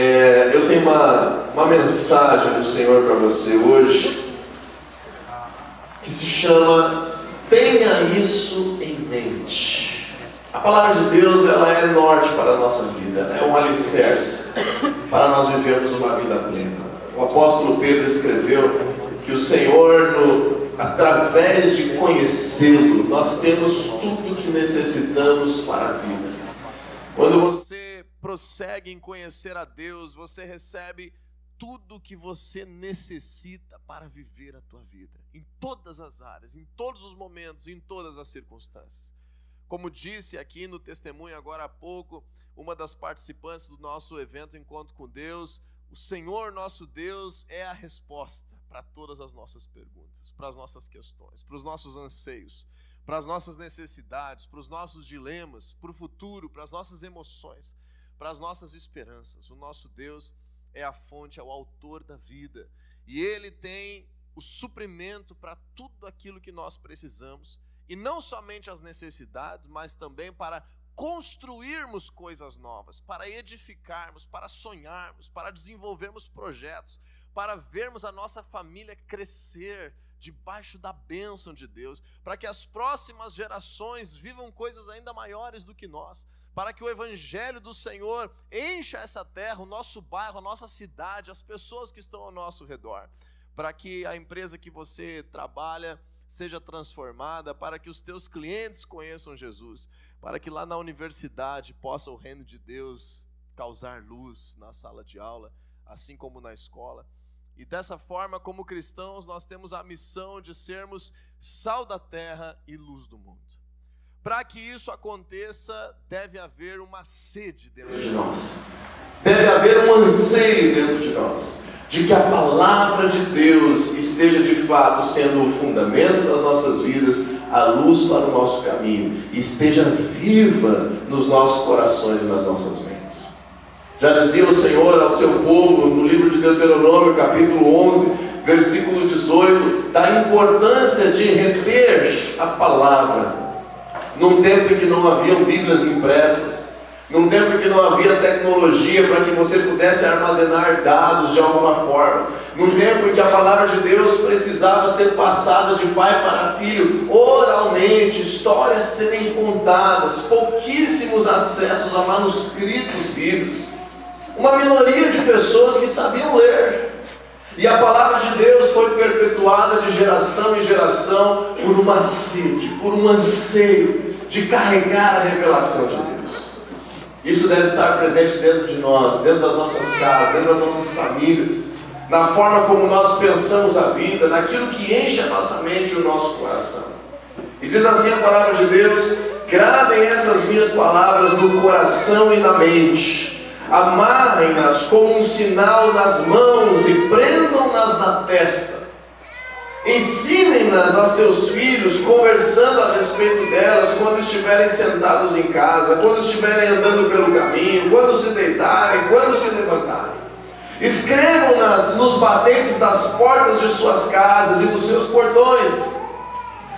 É, eu tenho uma, uma mensagem do Senhor para você hoje que se chama Tenha isso em mente. A palavra de Deus ela é norte para a nossa vida, é um alicerce para nós vivermos uma vida plena. O apóstolo Pedro escreveu que o Senhor, no, através de conhecê-lo, nós temos tudo o que necessitamos para a vida. Quando você prossegue em conhecer a Deus, você recebe tudo o que você necessita para viver a tua vida, em todas as áreas, em todos os momentos, em todas as circunstâncias. Como disse aqui no testemunho agora há pouco, uma das participantes do nosso evento Encontro com Deus, o Senhor nosso Deus é a resposta para todas as nossas perguntas, para as nossas questões, para os nossos anseios, para as nossas necessidades, para os nossos dilemas, para o futuro, para as nossas emoções, para as nossas esperanças. O nosso Deus é a fonte, é o autor da vida. E ele tem o suprimento para tudo aquilo que nós precisamos, e não somente as necessidades, mas também para construirmos coisas novas, para edificarmos, para sonharmos, para desenvolvermos projetos, para vermos a nossa família crescer debaixo da bênção de Deus, para que as próximas gerações vivam coisas ainda maiores do que nós, para que o evangelho do Senhor encha essa terra, o nosso bairro, a nossa cidade, as pessoas que estão ao nosso redor, para que a empresa que você trabalha seja transformada, para que os teus clientes conheçam Jesus, para que lá na universidade possa o reino de Deus causar luz na sala de aula, assim como na escola. E dessa forma, como cristãos, nós temos a missão de sermos sal da terra e luz do mundo. Para que isso aconteça, deve haver uma sede dentro de nós, deve haver um anseio dentro de nós, de que a palavra de Deus esteja de fato sendo o fundamento das nossas vidas a luz para o nosso caminho, esteja viva nos nossos corações e nas nossas mentes. Já dizia o Senhor ao seu povo no livro de Deuteronômio, capítulo 11, versículo 18, da importância de reter a palavra, num tempo em que não haviam Bíblias impressas, num tempo em que não havia tecnologia para que você pudesse armazenar dados de alguma forma, num tempo em que a palavra de Deus precisava ser passada de pai para filho, oralmente, histórias serem contadas, pouquíssimos acessos a manuscritos bíblicos, uma minoria de pessoas que sabiam ler. E a palavra de Deus foi perpetuada de geração em geração por uma sede, por um anseio de carregar a revelação de Deus. Isso deve estar presente dentro de nós, dentro das nossas casas, dentro das nossas famílias na forma como nós pensamos a vida, naquilo que enche a nossa mente e o nosso coração. E diz assim a palavra de Deus: gravem essas minhas palavras no coração e na mente, amarrem-nas como um sinal nas mãos e prendam-nas na testa. Ensinem-nas a seus filhos, conversando a respeito delas quando estiverem sentados em casa, quando estiverem andando pelo caminho, quando se deitarem, quando se levantarem. Escrevam-nas nos batentes das portas de suas casas e dos seus portões.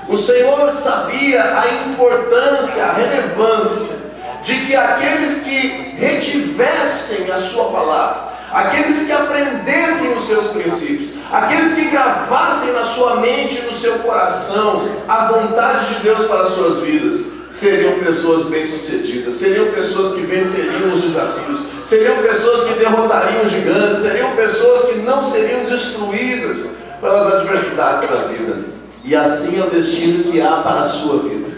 O Senhor sabia a importância, a relevância de que aqueles que retivessem a sua palavra, aqueles que aprendessem os seus princípios, aqueles que gravassem na sua mente e no seu coração a vontade de Deus para as suas vidas, seriam pessoas bem-sucedidas, seriam pessoas que venceriam os desafios, seriam pessoas que derrotariam gigantes, seriam pessoas que não seriam destruídas pelas adversidades da vida. E assim é o destino que há para a sua vida.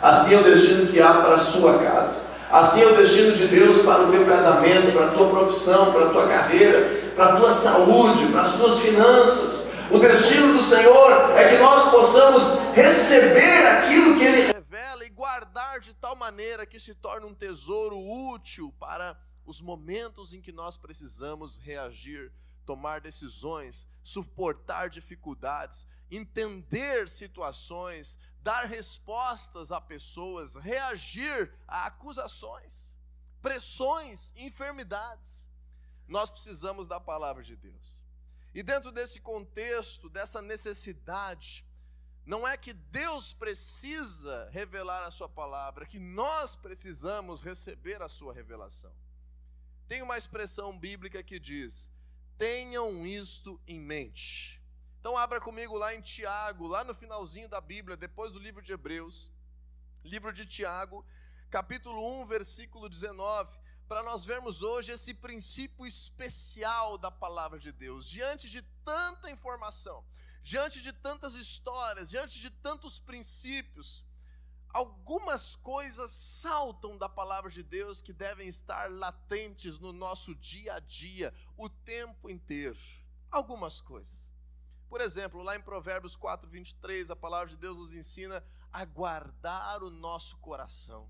Assim é o destino que há para a sua casa. Assim é o destino de Deus para o teu casamento, para a tua profissão, para a tua carreira, para a tua saúde, para as tuas finanças. O destino do Senhor é que nós possamos receber aquilo que Ele revela e guardar de tal maneira que se torne um tesouro útil para os momentos em que nós precisamos reagir, tomar decisões, suportar dificuldades, entender situações, dar respostas a pessoas, reagir a acusações, pressões, enfermidades. Nós precisamos da palavra de Deus. E dentro desse contexto, dessa necessidade, não é que Deus precisa revelar a sua palavra, é que nós precisamos receber a sua revelação. tem uma expressão bíblica que diz: tenham isto em mente. Então abra comigo lá em Tiago, lá no finalzinho da Bíblia, depois do livro de Hebreus, livro de Tiago, capítulo 1, versículo 19, para nós vermos hoje esse princípio especial da palavra de Deus. Diante de tanta informação, diante de tantas histórias, diante de tantos princípios, algumas coisas saltam da palavra de Deus que devem estar latentes no nosso dia a dia, o tempo inteiro. Algumas coisas. Por exemplo, lá em Provérbios 4, 23, a palavra de Deus nos ensina a guardar o nosso coração.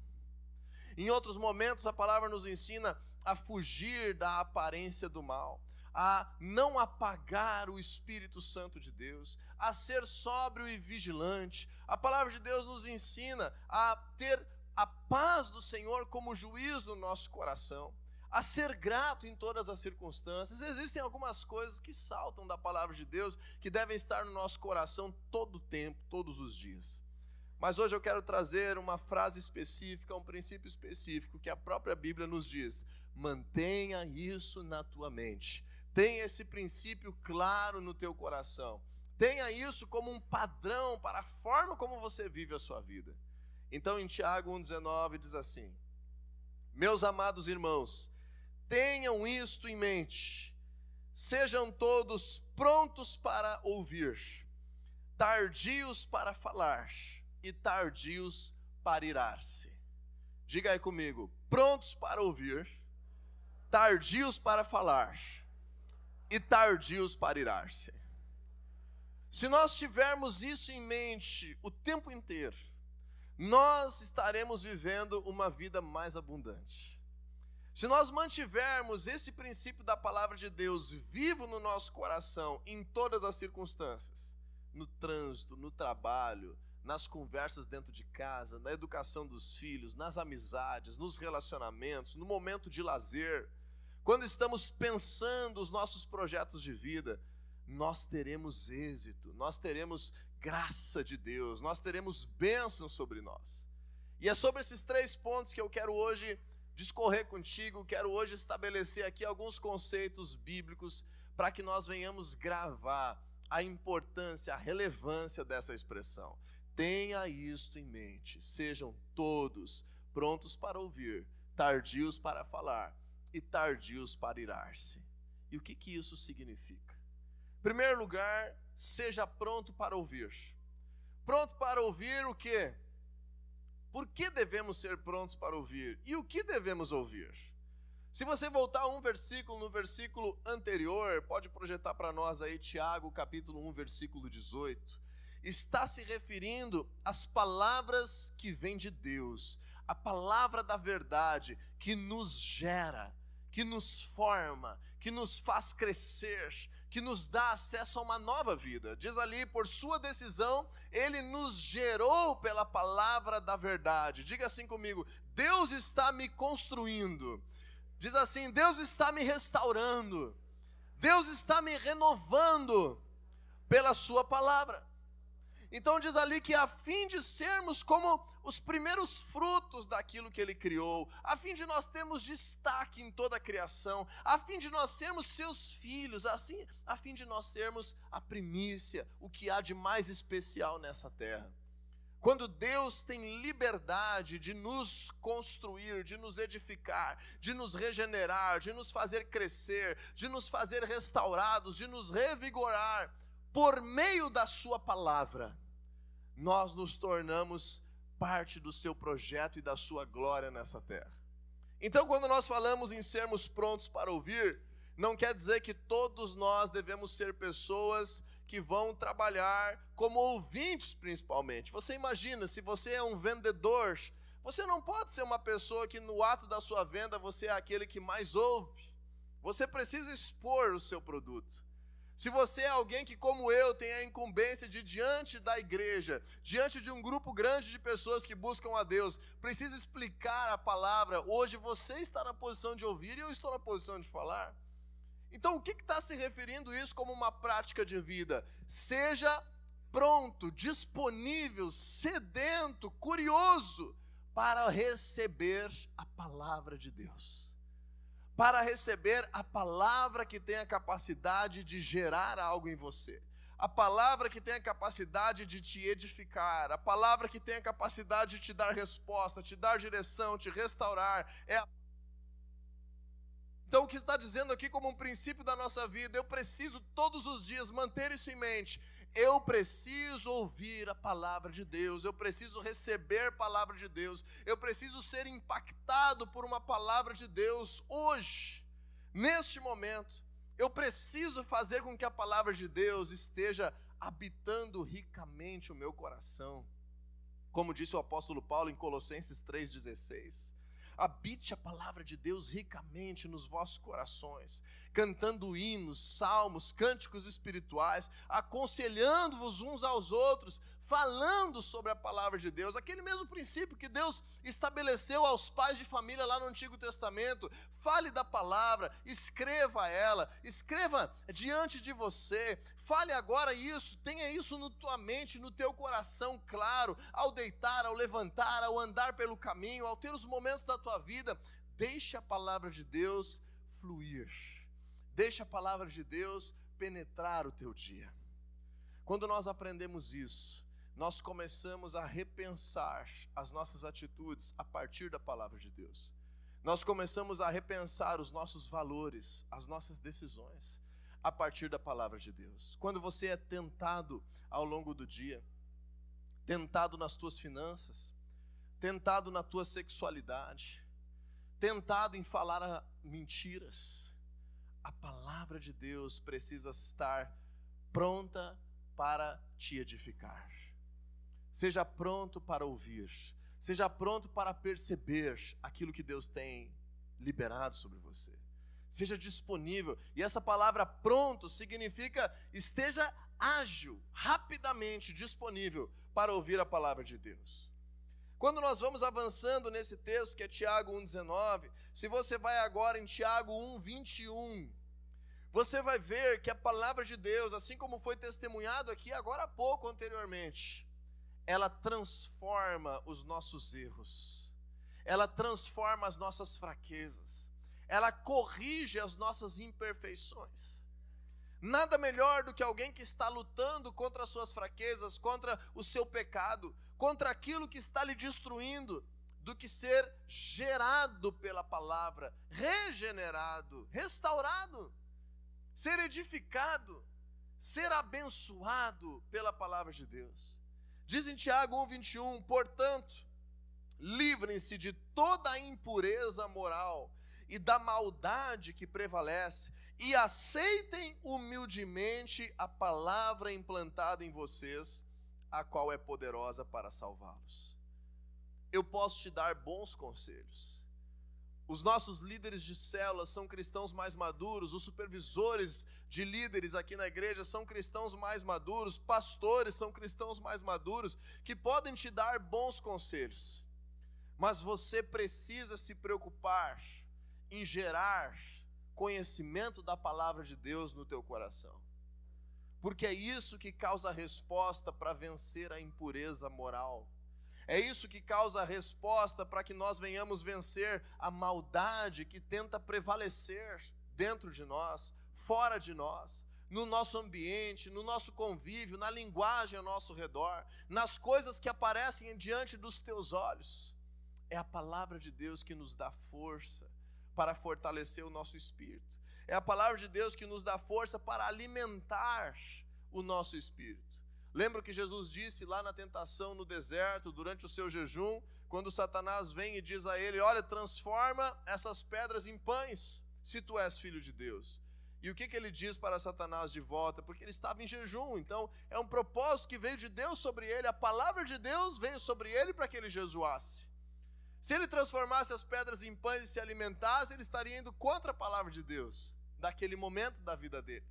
Em outros momentos, a palavra nos ensina a fugir da aparência do mal a não apagar o Espírito Santo de Deus, a ser sóbrio e vigilante. A palavra de Deus nos ensina a ter a paz do Senhor como juiz no nosso coração, a ser grato em todas as circunstâncias. Existem algumas coisas que saltam da palavra de Deus que devem estar no nosso coração todo o tempo, todos os dias. Mas hoje eu quero trazer uma frase específica, um princípio específico que a própria Bíblia nos diz: mantenha isso na tua mente. Tenha esse princípio claro no teu coração. Tenha isso como um padrão para a forma como você vive a sua vida. Então, em Tiago 1,19 diz assim: Meus amados irmãos, tenham isto em mente, sejam todos prontos para ouvir, tardios para falar e tardios para irar-se. Diga aí comigo: prontos para ouvir, tardios para falar e tardios para irar-se. Se nós tivermos isso em mente o tempo inteiro, nós estaremos vivendo uma vida mais abundante. Se nós mantivermos esse princípio da palavra de Deus vivo no nosso coração em todas as circunstâncias, no trânsito, no trabalho, nas conversas dentro de casa, na educação dos filhos, nas amizades, nos relacionamentos, no momento de lazer, quando estamos pensando os nossos projetos de vida, nós teremos êxito, nós teremos graça de Deus, nós teremos bênção sobre nós. E é sobre esses três pontos que eu quero hoje discorrer contigo, quero hoje estabelecer aqui alguns conceitos bíblicos para que nós venhamos gravar a importância, a relevância dessa expressão. Tenha isto em mente, sejam todos prontos para ouvir, tardios para falar e tardios para irar-se. E o que, que isso significa? Em primeiro lugar, seja pronto para ouvir. Pronto para ouvir o quê? Por que devemos ser prontos para ouvir? E o que devemos ouvir? Se você voltar um versículo no versículo anterior, pode projetar para nós aí Tiago, capítulo 1, versículo 18. Está se referindo às palavras que vêm de Deus, a palavra da verdade que nos gera, que nos forma, que nos faz crescer, que nos dá acesso a uma nova vida. Diz ali, por sua decisão, ele nos gerou pela palavra da verdade. Diga assim comigo: Deus está me construindo. Diz assim: Deus está me restaurando. Deus está me renovando pela sua palavra. Então diz ali que a fim de sermos como os primeiros frutos daquilo que ele criou, a fim de nós termos destaque em toda a criação, a fim de nós sermos seus filhos, assim, a fim de nós sermos a primícia, o que há de mais especial nessa terra. Quando Deus tem liberdade de nos construir, de nos edificar, de nos regenerar, de nos fazer crescer, de nos fazer restaurados, de nos revigorar, por meio da Sua palavra, nós nos tornamos parte do seu projeto e da sua glória nessa terra. Então, quando nós falamos em sermos prontos para ouvir, não quer dizer que todos nós devemos ser pessoas que vão trabalhar como ouvintes, principalmente. Você imagina, se você é um vendedor, você não pode ser uma pessoa que no ato da sua venda você é aquele que mais ouve. Você precisa expor o seu produto. Se você é alguém que, como eu, tem a incumbência de, diante da igreja, diante de um grupo grande de pessoas que buscam a Deus, precisa explicar a palavra, hoje você está na posição de ouvir e eu estou na posição de falar. Então, o que está se referindo isso como uma prática de vida? Seja pronto, disponível, sedento, curioso para receber a palavra de Deus para receber a palavra que tem a capacidade de gerar algo em você. A palavra que tem a capacidade de te edificar, a palavra que tem a capacidade de te dar resposta, te dar direção, te restaurar, é a então, o que está dizendo aqui, como um princípio da nossa vida, eu preciso todos os dias manter isso em mente. Eu preciso ouvir a palavra de Deus, eu preciso receber a palavra de Deus, eu preciso ser impactado por uma palavra de Deus hoje, neste momento. Eu preciso fazer com que a palavra de Deus esteja habitando ricamente o meu coração. Como disse o apóstolo Paulo em Colossenses 3,16 habite a palavra de Deus ricamente nos vossos corações, cantando hinos, salmos, cânticos espirituais, aconselhando-vos uns aos outros, falando sobre a palavra de Deus, aquele mesmo princípio que Deus estabeleceu aos pais de família lá no Antigo Testamento. Fale da palavra, escreva ela, escreva diante de você, fale agora isso, tenha isso na tua mente, no teu coração claro, ao deitar, ao levantar, ao andar pelo caminho, ao ter os momentos da tua vida, deixe a palavra de Deus fluir. Deixe a palavra de Deus penetrar o teu dia. Quando nós aprendemos isso, nós começamos a repensar as nossas atitudes a partir da palavra de Deus. Nós começamos a repensar os nossos valores, as nossas decisões a partir da palavra de Deus. Quando você é tentado ao longo do dia, tentado nas tuas finanças, tentado na tua sexualidade, tentado em falar mentiras, a palavra de Deus precisa estar pronta para te edificar. Seja pronto para ouvir, seja pronto para perceber aquilo que Deus tem liberado sobre você. Seja disponível. E essa palavra pronto significa esteja ágil, rapidamente disponível para ouvir a palavra de Deus. Quando nós vamos avançando nesse texto, que é Tiago 1,19, se você vai agora em Tiago 1,21, você vai ver que a palavra de Deus, assim como foi testemunhado aqui agora há pouco anteriormente, ela transforma os nossos erros, ela transforma as nossas fraquezas, ela corrige as nossas imperfeições. Nada melhor do que alguém que está lutando contra as suas fraquezas, contra o seu pecado, contra aquilo que está lhe destruindo, do que ser gerado pela palavra, regenerado, restaurado, ser edificado, ser abençoado pela palavra de Deus. Diz em Tiago 1:21, portanto, livrem-se de toda a impureza moral e da maldade que prevalece, e aceitem humildemente a palavra implantada em vocês, a qual é poderosa para salvá-los. Eu posso te dar bons conselhos. Os nossos líderes de células são cristãos mais maduros, os supervisores de líderes aqui na igreja são cristãos mais maduros, pastores são cristãos mais maduros, que podem te dar bons conselhos. Mas você precisa se preocupar em gerar conhecimento da palavra de Deus no teu coração. Porque é isso que causa a resposta para vencer a impureza moral. É isso que causa a resposta para que nós venhamos vencer a maldade que tenta prevalecer dentro de nós, fora de nós, no nosso ambiente, no nosso convívio, na linguagem ao nosso redor, nas coisas que aparecem diante dos teus olhos. É a palavra de Deus que nos dá força, para fortalecer o nosso espírito. É a palavra de Deus que nos dá força para alimentar o nosso espírito. Lembra que Jesus disse lá na tentação no deserto, durante o seu jejum, quando Satanás vem e diz a ele: Olha, transforma essas pedras em pães, se tu és filho de Deus. E o que, que ele diz para Satanás de volta? Porque ele estava em jejum, então é um propósito que veio de Deus sobre ele, a palavra de Deus veio sobre ele para que ele jejuasse. Se ele transformasse as pedras em pães e se alimentasse, ele estaria indo contra a palavra de Deus, daquele momento da vida dele.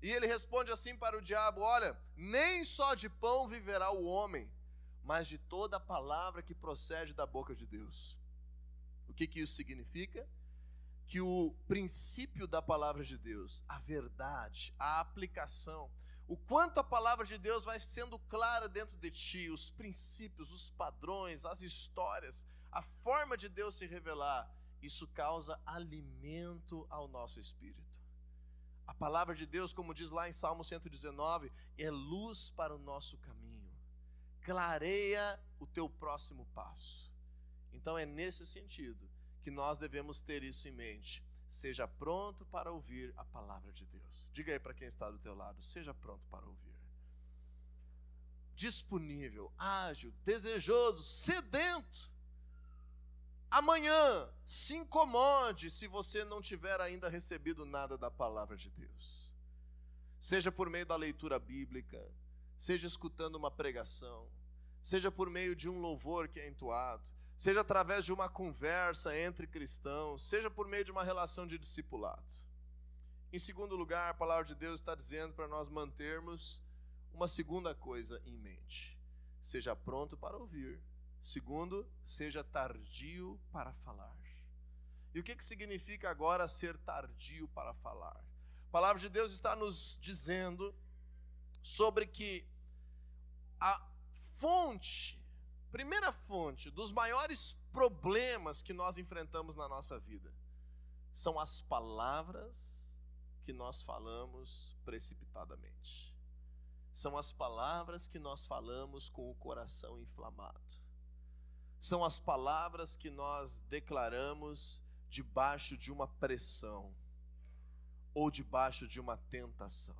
E ele responde assim para o diabo: Olha, nem só de pão viverá o homem, mas de toda a palavra que procede da boca de Deus. O que, que isso significa? Que o princípio da palavra de Deus, a verdade, a aplicação, o quanto a palavra de Deus vai sendo clara dentro de ti, os princípios, os padrões, as histórias, a forma de Deus se revelar, isso causa alimento ao nosso espírito. A palavra de Deus, como diz lá em Salmo 119, é luz para o nosso caminho, clareia o teu próximo passo. Então é nesse sentido que nós devemos ter isso em mente. Seja pronto para ouvir a palavra de Deus. Diga aí para quem está do teu lado, seja pronto para ouvir. Disponível, ágil, desejoso, sedento. Amanhã, se incomode se você não tiver ainda recebido nada da palavra de Deus. Seja por meio da leitura bíblica, seja escutando uma pregação, seja por meio de um louvor que é entoado, seja através de uma conversa entre cristãos, seja por meio de uma relação de discipulado. Em segundo lugar, a palavra de Deus está dizendo para nós mantermos uma segunda coisa em mente: seja pronto para ouvir. Segundo, seja tardio para falar. E o que, que significa agora ser tardio para falar? A palavra de Deus está nos dizendo sobre que a fonte primeira fonte dos maiores problemas que nós enfrentamos na nossa vida são as palavras que nós falamos precipitadamente. São as palavras que nós falamos com o coração inflamado. São as palavras que nós declaramos debaixo de uma pressão ou debaixo de uma tentação.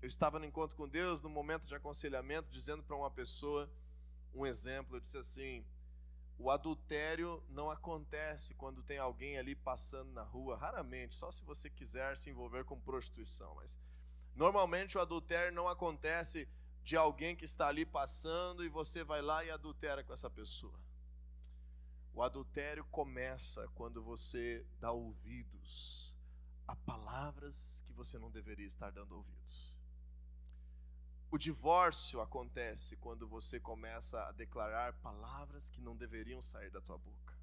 Eu estava no encontro com Deus, no momento de aconselhamento, dizendo para uma pessoa um exemplo, eu disse assim: o adultério não acontece quando tem alguém ali passando na rua, raramente, só se você quiser se envolver com prostituição, mas normalmente o adultério não acontece de alguém que está ali passando e você vai lá e adultera com essa pessoa. O adultério começa quando você dá ouvidos a palavras que você não deveria estar dando ouvidos. O divórcio acontece quando você começa a declarar palavras que não deveriam sair da tua boca.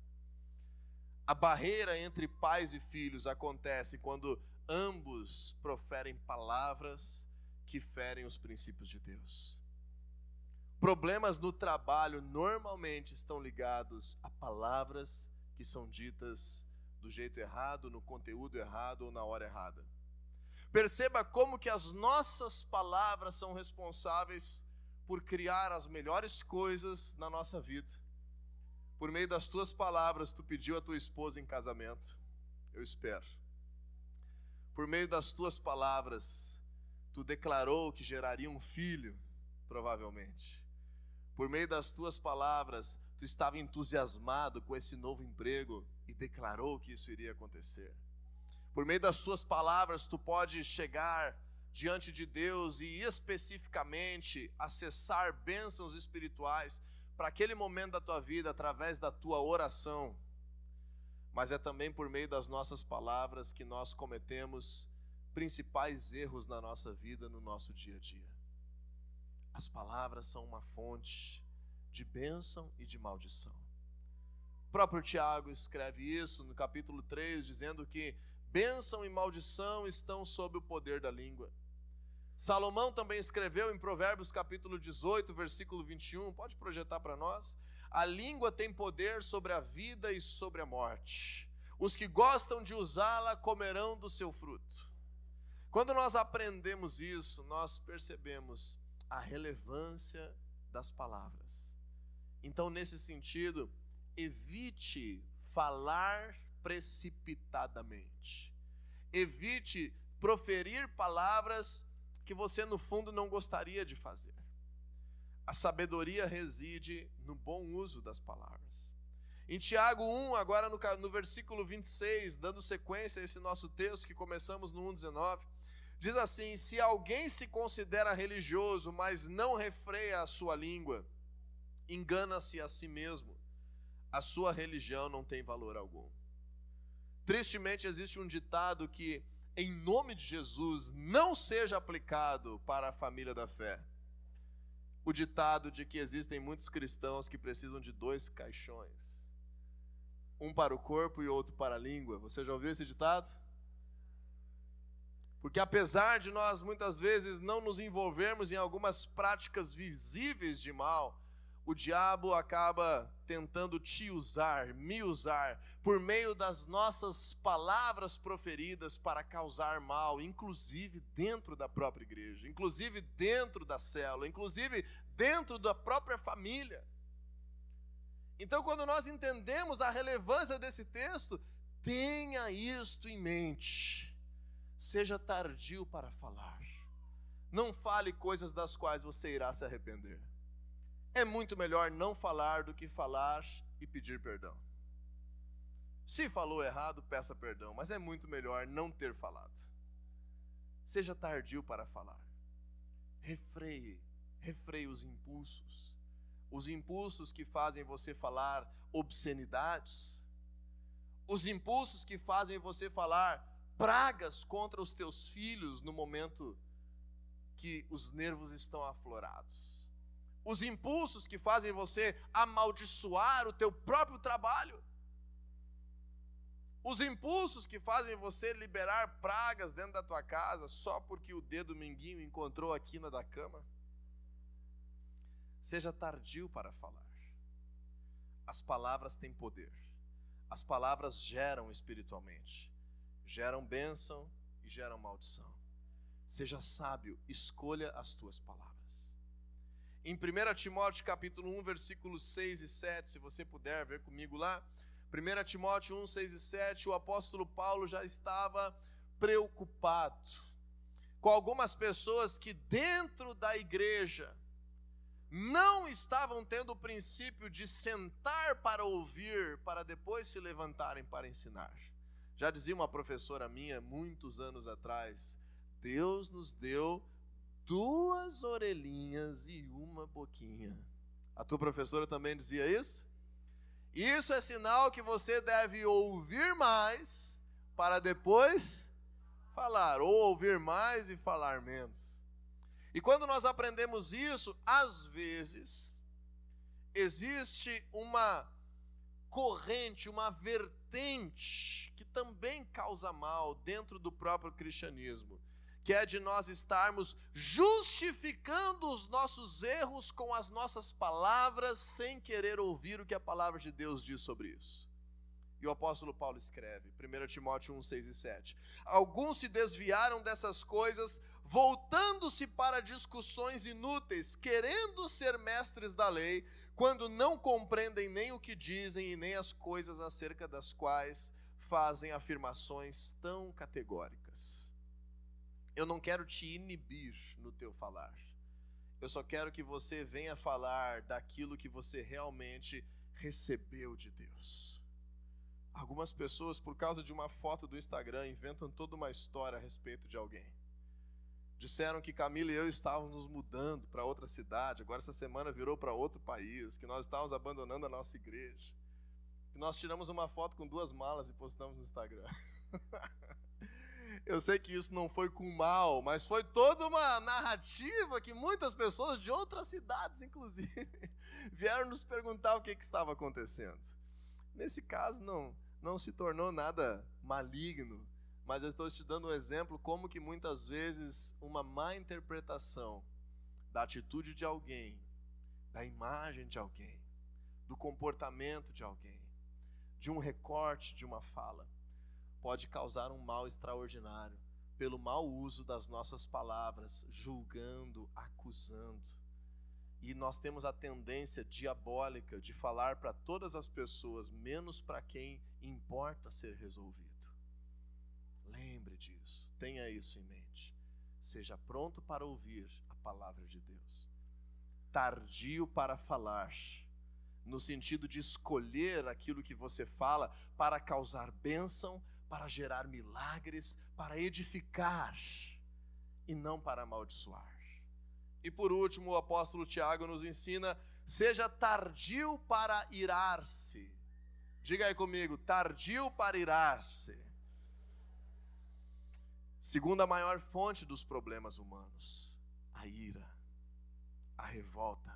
A barreira entre pais e filhos acontece quando ambos proferem palavras que ferem os princípios de Deus. Problemas no trabalho normalmente estão ligados a palavras que são ditas do jeito errado, no conteúdo errado ou na hora errada. Perceba como que as nossas palavras são responsáveis por criar as melhores coisas na nossa vida. Por meio das tuas palavras, tu pediu a tua esposa em casamento. Eu espero. Por meio das tuas palavras, tu declarou que geraria um filho, provavelmente. Por meio das tuas palavras, tu estava entusiasmado com esse novo emprego e declarou que isso iria acontecer. Por meio das suas palavras, tu pode chegar diante de Deus e especificamente acessar bênçãos espirituais para aquele momento da tua vida através da tua oração. Mas é também por meio das nossas palavras que nós cometemos principais erros na nossa vida, no nosso dia a dia. As palavras são uma fonte de bênção e de maldição. O próprio Tiago escreve isso no capítulo 3, dizendo que Bênção e maldição estão sob o poder da língua. Salomão também escreveu em Provérbios capítulo 18, versículo 21, pode projetar para nós? A língua tem poder sobre a vida e sobre a morte. Os que gostam de usá-la comerão do seu fruto. Quando nós aprendemos isso, nós percebemos a relevância das palavras. Então, nesse sentido, evite falar precipitadamente. Evite proferir palavras que você, no fundo, não gostaria de fazer. A sabedoria reside no bom uso das palavras. Em Tiago 1, agora no, no versículo 26, dando sequência a esse nosso texto que começamos no 1,19, diz assim: Se alguém se considera religioso, mas não refreia a sua língua, engana-se a si mesmo, a sua religião não tem valor algum. Tristemente, existe um ditado que, em nome de Jesus, não seja aplicado para a família da fé. O ditado de que existem muitos cristãos que precisam de dois caixões: um para o corpo e outro para a língua. Você já ouviu esse ditado? Porque apesar de nós muitas vezes não nos envolvermos em algumas práticas visíveis de mal, o diabo acaba tentando te usar, me usar, por meio das nossas palavras proferidas para causar mal, inclusive dentro da própria igreja, inclusive dentro da célula, inclusive dentro da própria família. Então, quando nós entendemos a relevância desse texto, tenha isto em mente. Seja tardio para falar. Não fale coisas das quais você irá se arrepender. É muito melhor não falar do que falar e pedir perdão. Se falou errado, peça perdão, mas é muito melhor não ter falado. Seja tardio para falar. Refreie, refreie os impulsos. Os impulsos que fazem você falar obscenidades. Os impulsos que fazem você falar pragas contra os teus filhos no momento que os nervos estão aflorados os impulsos que fazem você amaldiçoar o teu próprio trabalho, os impulsos que fazem você liberar pragas dentro da tua casa só porque o dedo minguinho encontrou a quina da cama. Seja tardio para falar. As palavras têm poder. As palavras geram espiritualmente, geram bênção e geram maldição. Seja sábio, escolha as tuas palavras. Em 1 Timóteo capítulo 1, versículos 6 e 7, se você puder ver comigo lá. 1 Timóteo 1, 6 e 7, o apóstolo Paulo já estava preocupado com algumas pessoas que dentro da igreja não estavam tendo o princípio de sentar para ouvir, para depois se levantarem para ensinar. Já dizia uma professora minha muitos anos atrás: Deus nos deu duas orelhinhas e uma boquinha. A tua professora também dizia isso? Isso é sinal que você deve ouvir mais para depois falar, ou ouvir mais e falar menos. E quando nós aprendemos isso, às vezes existe uma corrente, uma vertente que também causa mal dentro do próprio cristianismo que é de nós estarmos justificando os nossos erros com as nossas palavras, sem querer ouvir o que a palavra de Deus diz sobre isso. E o apóstolo Paulo escreve, 1 Timóteo 1, 6 e 7. Alguns se desviaram dessas coisas, voltando-se para discussões inúteis, querendo ser mestres da lei, quando não compreendem nem o que dizem e nem as coisas acerca das quais fazem afirmações tão categóricas. Eu não quero te inibir no teu falar. Eu só quero que você venha falar daquilo que você realmente recebeu de Deus. Algumas pessoas, por causa de uma foto do Instagram, inventam toda uma história a respeito de alguém. Disseram que Camila e eu estávamos nos mudando para outra cidade, agora essa semana virou para outro país, que nós estávamos abandonando a nossa igreja. Que nós tiramos uma foto com duas malas e postamos no Instagram. Eu sei que isso não foi com mal, mas foi toda uma narrativa que muitas pessoas de outras cidades, inclusive, vieram nos perguntar o que, que estava acontecendo. Nesse caso, não, não se tornou nada maligno, mas eu estou te dando um exemplo como que muitas vezes uma má interpretação da atitude de alguém, da imagem de alguém, do comportamento de alguém, de um recorte de uma fala, pode causar um mal extraordinário pelo mau uso das nossas palavras, julgando, acusando. E nós temos a tendência diabólica de falar para todas as pessoas, menos para quem importa ser resolvido. Disso, tenha isso em mente. Seja pronto para ouvir a palavra de Deus, tardio para falar, no sentido de escolher aquilo que você fala para causar bênção, para gerar milagres, para edificar e não para amaldiçoar. E por último, o apóstolo Tiago nos ensina: seja tardio para irar-se. Diga aí comigo, tardio para irar-se. Segunda maior fonte dos problemas humanos, a ira, a revolta.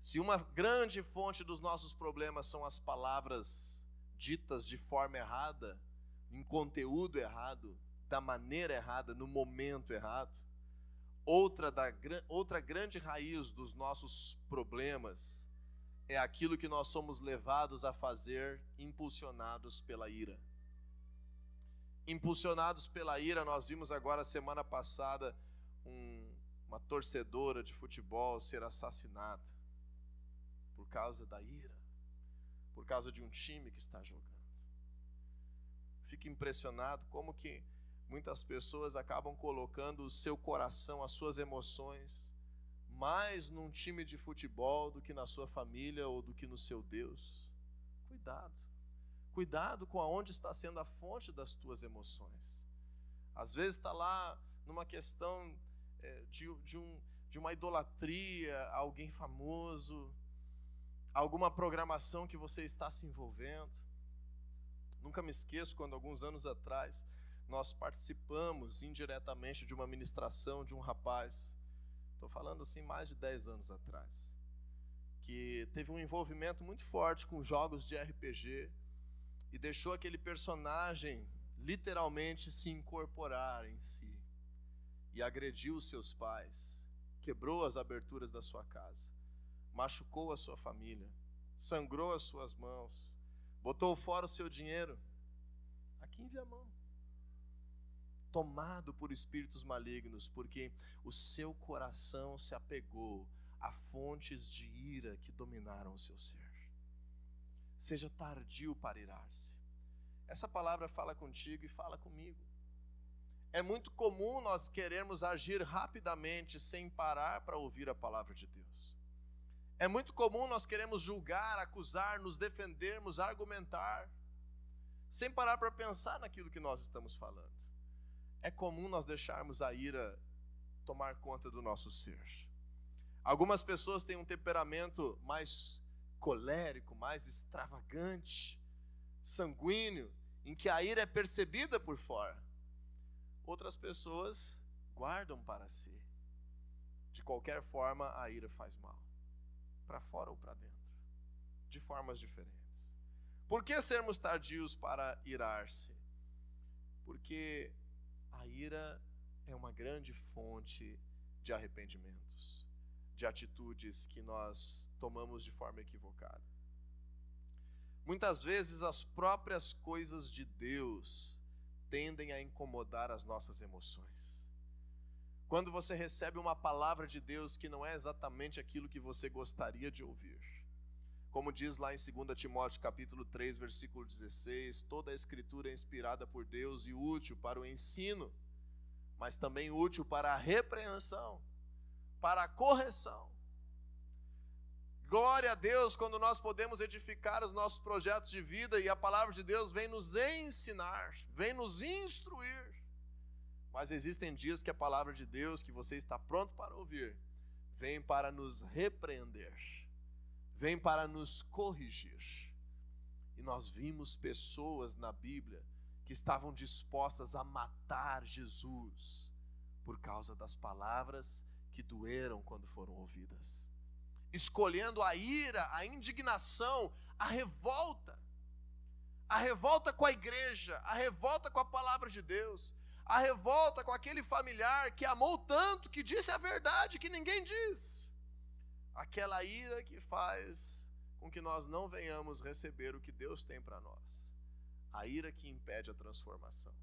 Se uma grande fonte dos nossos problemas são as palavras ditas de forma errada, em conteúdo errado, da maneira errada, no momento errado. outra, da, outra grande raiz dos nossos problemas é aquilo que nós somos levados a fazer, impulsionados pela ira. Impulsionados pela ira, nós vimos agora semana passada um, uma torcedora de futebol ser assassinada por causa da ira, por causa de um time que está jogando. Fico impressionado como que muitas pessoas acabam colocando o seu coração, as suas emoções, mais num time de futebol do que na sua família ou do que no seu Deus. Cuidado. Cuidado com aonde está sendo a fonte das tuas emoções. Às vezes está lá numa questão é, de, de, um, de uma idolatria alguém famoso, alguma programação que você está se envolvendo. Nunca me esqueço quando, alguns anos atrás, nós participamos indiretamente de uma ministração de um rapaz, estou falando assim mais de 10 anos atrás, que teve um envolvimento muito forte com jogos de RPG e deixou aquele personagem literalmente se incorporar em si e agrediu os seus pais, quebrou as aberturas da sua casa, machucou a sua família, sangrou as suas mãos, botou fora o seu dinheiro. Aqui em Viamão tomado por espíritos malignos, porque o seu coração se apegou a fontes de ira que dominaram o seu ser. Seja tardio para irar-se. Essa palavra fala contigo e fala comigo. É muito comum nós querermos agir rapidamente sem parar para ouvir a palavra de Deus. É muito comum nós queremos julgar, acusar, nos defendermos, argumentar, sem parar para pensar naquilo que nós estamos falando é comum nós deixarmos a ira tomar conta do nosso ser. Algumas pessoas têm um temperamento mais colérico, mais extravagante, sanguíneo, em que a ira é percebida por fora. Outras pessoas guardam para si. De qualquer forma, a ira faz mal, para fora ou para dentro, de formas diferentes. Por que sermos tardios para irar-se? Porque a ira é uma grande fonte de arrependimentos, de atitudes que nós tomamos de forma equivocada. Muitas vezes as próprias coisas de Deus tendem a incomodar as nossas emoções. Quando você recebe uma palavra de Deus que não é exatamente aquilo que você gostaria de ouvir, como diz lá em 2 Timóteo capítulo 3, versículo 16, toda a escritura é inspirada por Deus e útil para o ensino, mas também útil para a repreensão, para a correção. Glória a Deus quando nós podemos edificar os nossos projetos de vida e a palavra de Deus vem nos ensinar, vem nos instruir. Mas existem dias que a palavra de Deus, que você está pronto para ouvir, vem para nos repreender vem para nos corrigir. E nós vimos pessoas na Bíblia que estavam dispostas a matar Jesus por causa das palavras que doeram quando foram ouvidas, escolhendo a ira, a indignação, a revolta. A revolta com a igreja, a revolta com a palavra de Deus, a revolta com aquele familiar que amou tanto, que disse a verdade que ninguém diz aquela ira que faz com que nós não venhamos receber o que Deus tem para nós. A ira que impede a transformação.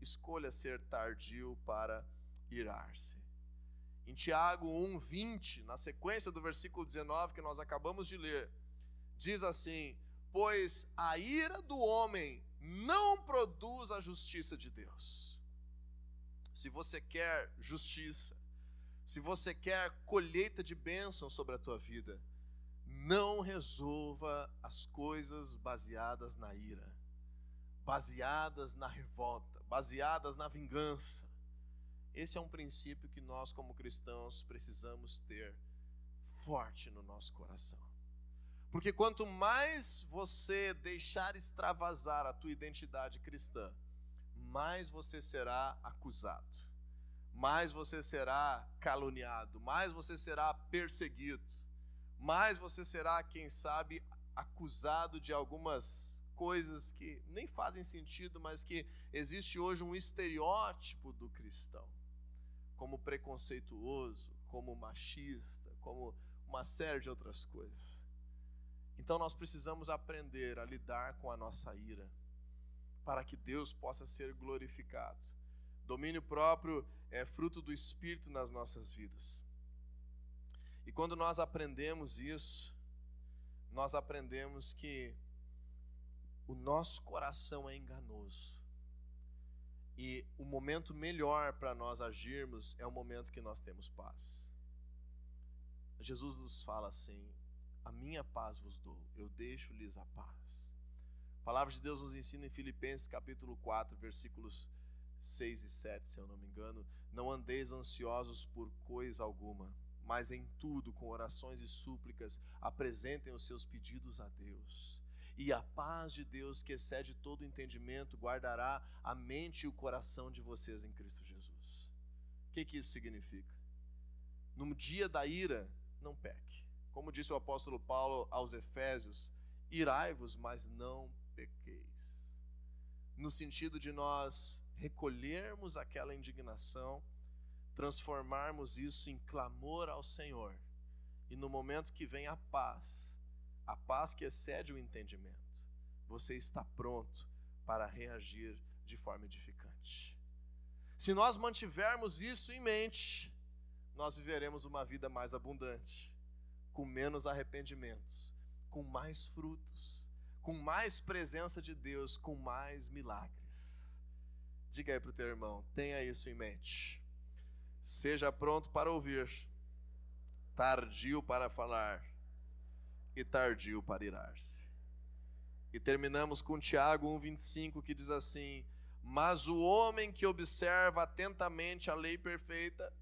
Escolha ser tardio para irar-se. Em Tiago 1:20, na sequência do versículo 19 que nós acabamos de ler, diz assim: "Pois a ira do homem não produz a justiça de Deus." Se você quer justiça, se você quer colheita de bênção sobre a tua vida, não resolva as coisas baseadas na ira, baseadas na revolta, baseadas na vingança. Esse é um princípio que nós, como cristãos, precisamos ter forte no nosso coração. Porque quanto mais você deixar extravasar a tua identidade cristã, mais você será acusado mais você será caluniado, mais você será perseguido, mais você será, quem sabe, acusado de algumas coisas que nem fazem sentido, mas que existe hoje um estereótipo do cristão. Como preconceituoso, como machista, como uma série de outras coisas. Então nós precisamos aprender a lidar com a nossa ira, para que Deus possa ser glorificado. Domínio próprio é fruto do Espírito nas nossas vidas. E quando nós aprendemos isso, nós aprendemos que o nosso coração é enganoso. E o momento melhor para nós agirmos é o momento que nós temos paz. Jesus nos fala assim: A minha paz vos dou, eu deixo-lhes a paz. A palavra de Deus nos ensina em Filipenses capítulo 4, versículos 6 e 7, se eu não me engano: Não andeis ansiosos por coisa alguma, mas em tudo, com orações e súplicas, apresentem os seus pedidos a Deus. E a paz de Deus, que excede todo entendimento, guardará a mente e o coração de vocês em Cristo Jesus. O que, que isso significa? No dia da ira, não peque. Como disse o apóstolo Paulo aos Efésios: irai-vos, mas não pequeis no sentido de nós recolhermos aquela indignação, transformarmos isso em clamor ao Senhor, e no momento que vem a paz, a paz que excede o entendimento, você está pronto para reagir de forma edificante. Se nós mantivermos isso em mente, nós viveremos uma vida mais abundante, com menos arrependimentos, com mais frutos com mais presença de Deus, com mais milagres. Diga aí para o teu irmão, tenha isso em mente. Seja pronto para ouvir, tardio para falar e tardio para irar-se. E terminamos com Tiago 1,25 que diz assim: Mas o homem que observa atentamente a lei perfeita,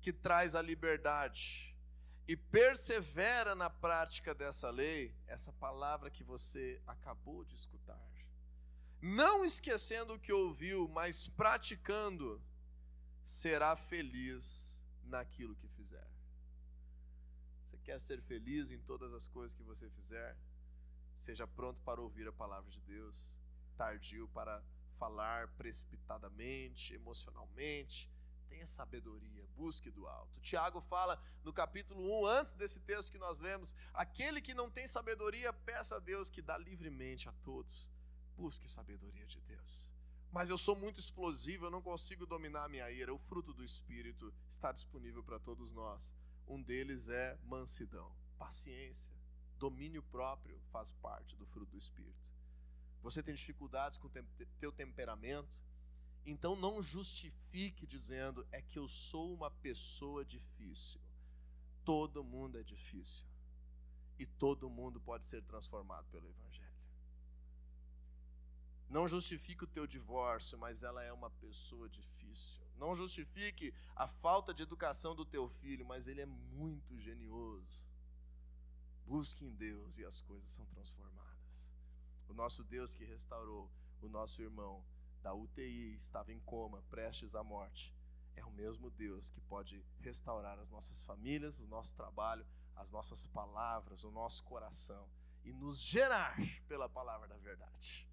que traz a liberdade, e persevera na prática dessa lei, essa palavra que você acabou de escutar, não esquecendo o que ouviu, mas praticando, será feliz naquilo que fizer. Quer ser feliz em todas as coisas que você fizer? Seja pronto para ouvir a palavra de Deus, tardio para falar precipitadamente, emocionalmente Tenha sabedoria, busque do alto. Tiago fala no capítulo 1, antes desse texto que nós lemos: aquele que não tem sabedoria, peça a Deus que dá livremente a todos. Busque sabedoria de Deus. Mas eu sou muito explosivo, eu não consigo dominar a minha ira. O fruto do Espírito está disponível para todos nós. Um deles é mansidão, paciência, domínio próprio faz parte do fruto do Espírito. Você tem dificuldades com o teu temperamento? Então não justifique dizendo é que eu sou uma pessoa difícil. Todo mundo é difícil. E todo mundo pode ser transformado pelo Evangelho. Não justifique o teu divórcio, mas ela é uma pessoa difícil. Não justifique a falta de educação do teu filho, mas ele é muito genioso. Busque em Deus e as coisas são transformadas. O nosso Deus que restaurou o nosso irmão da UTI, estava em coma, prestes à morte, é o mesmo Deus que pode restaurar as nossas famílias, o nosso trabalho, as nossas palavras, o nosso coração e nos gerar pela palavra da verdade.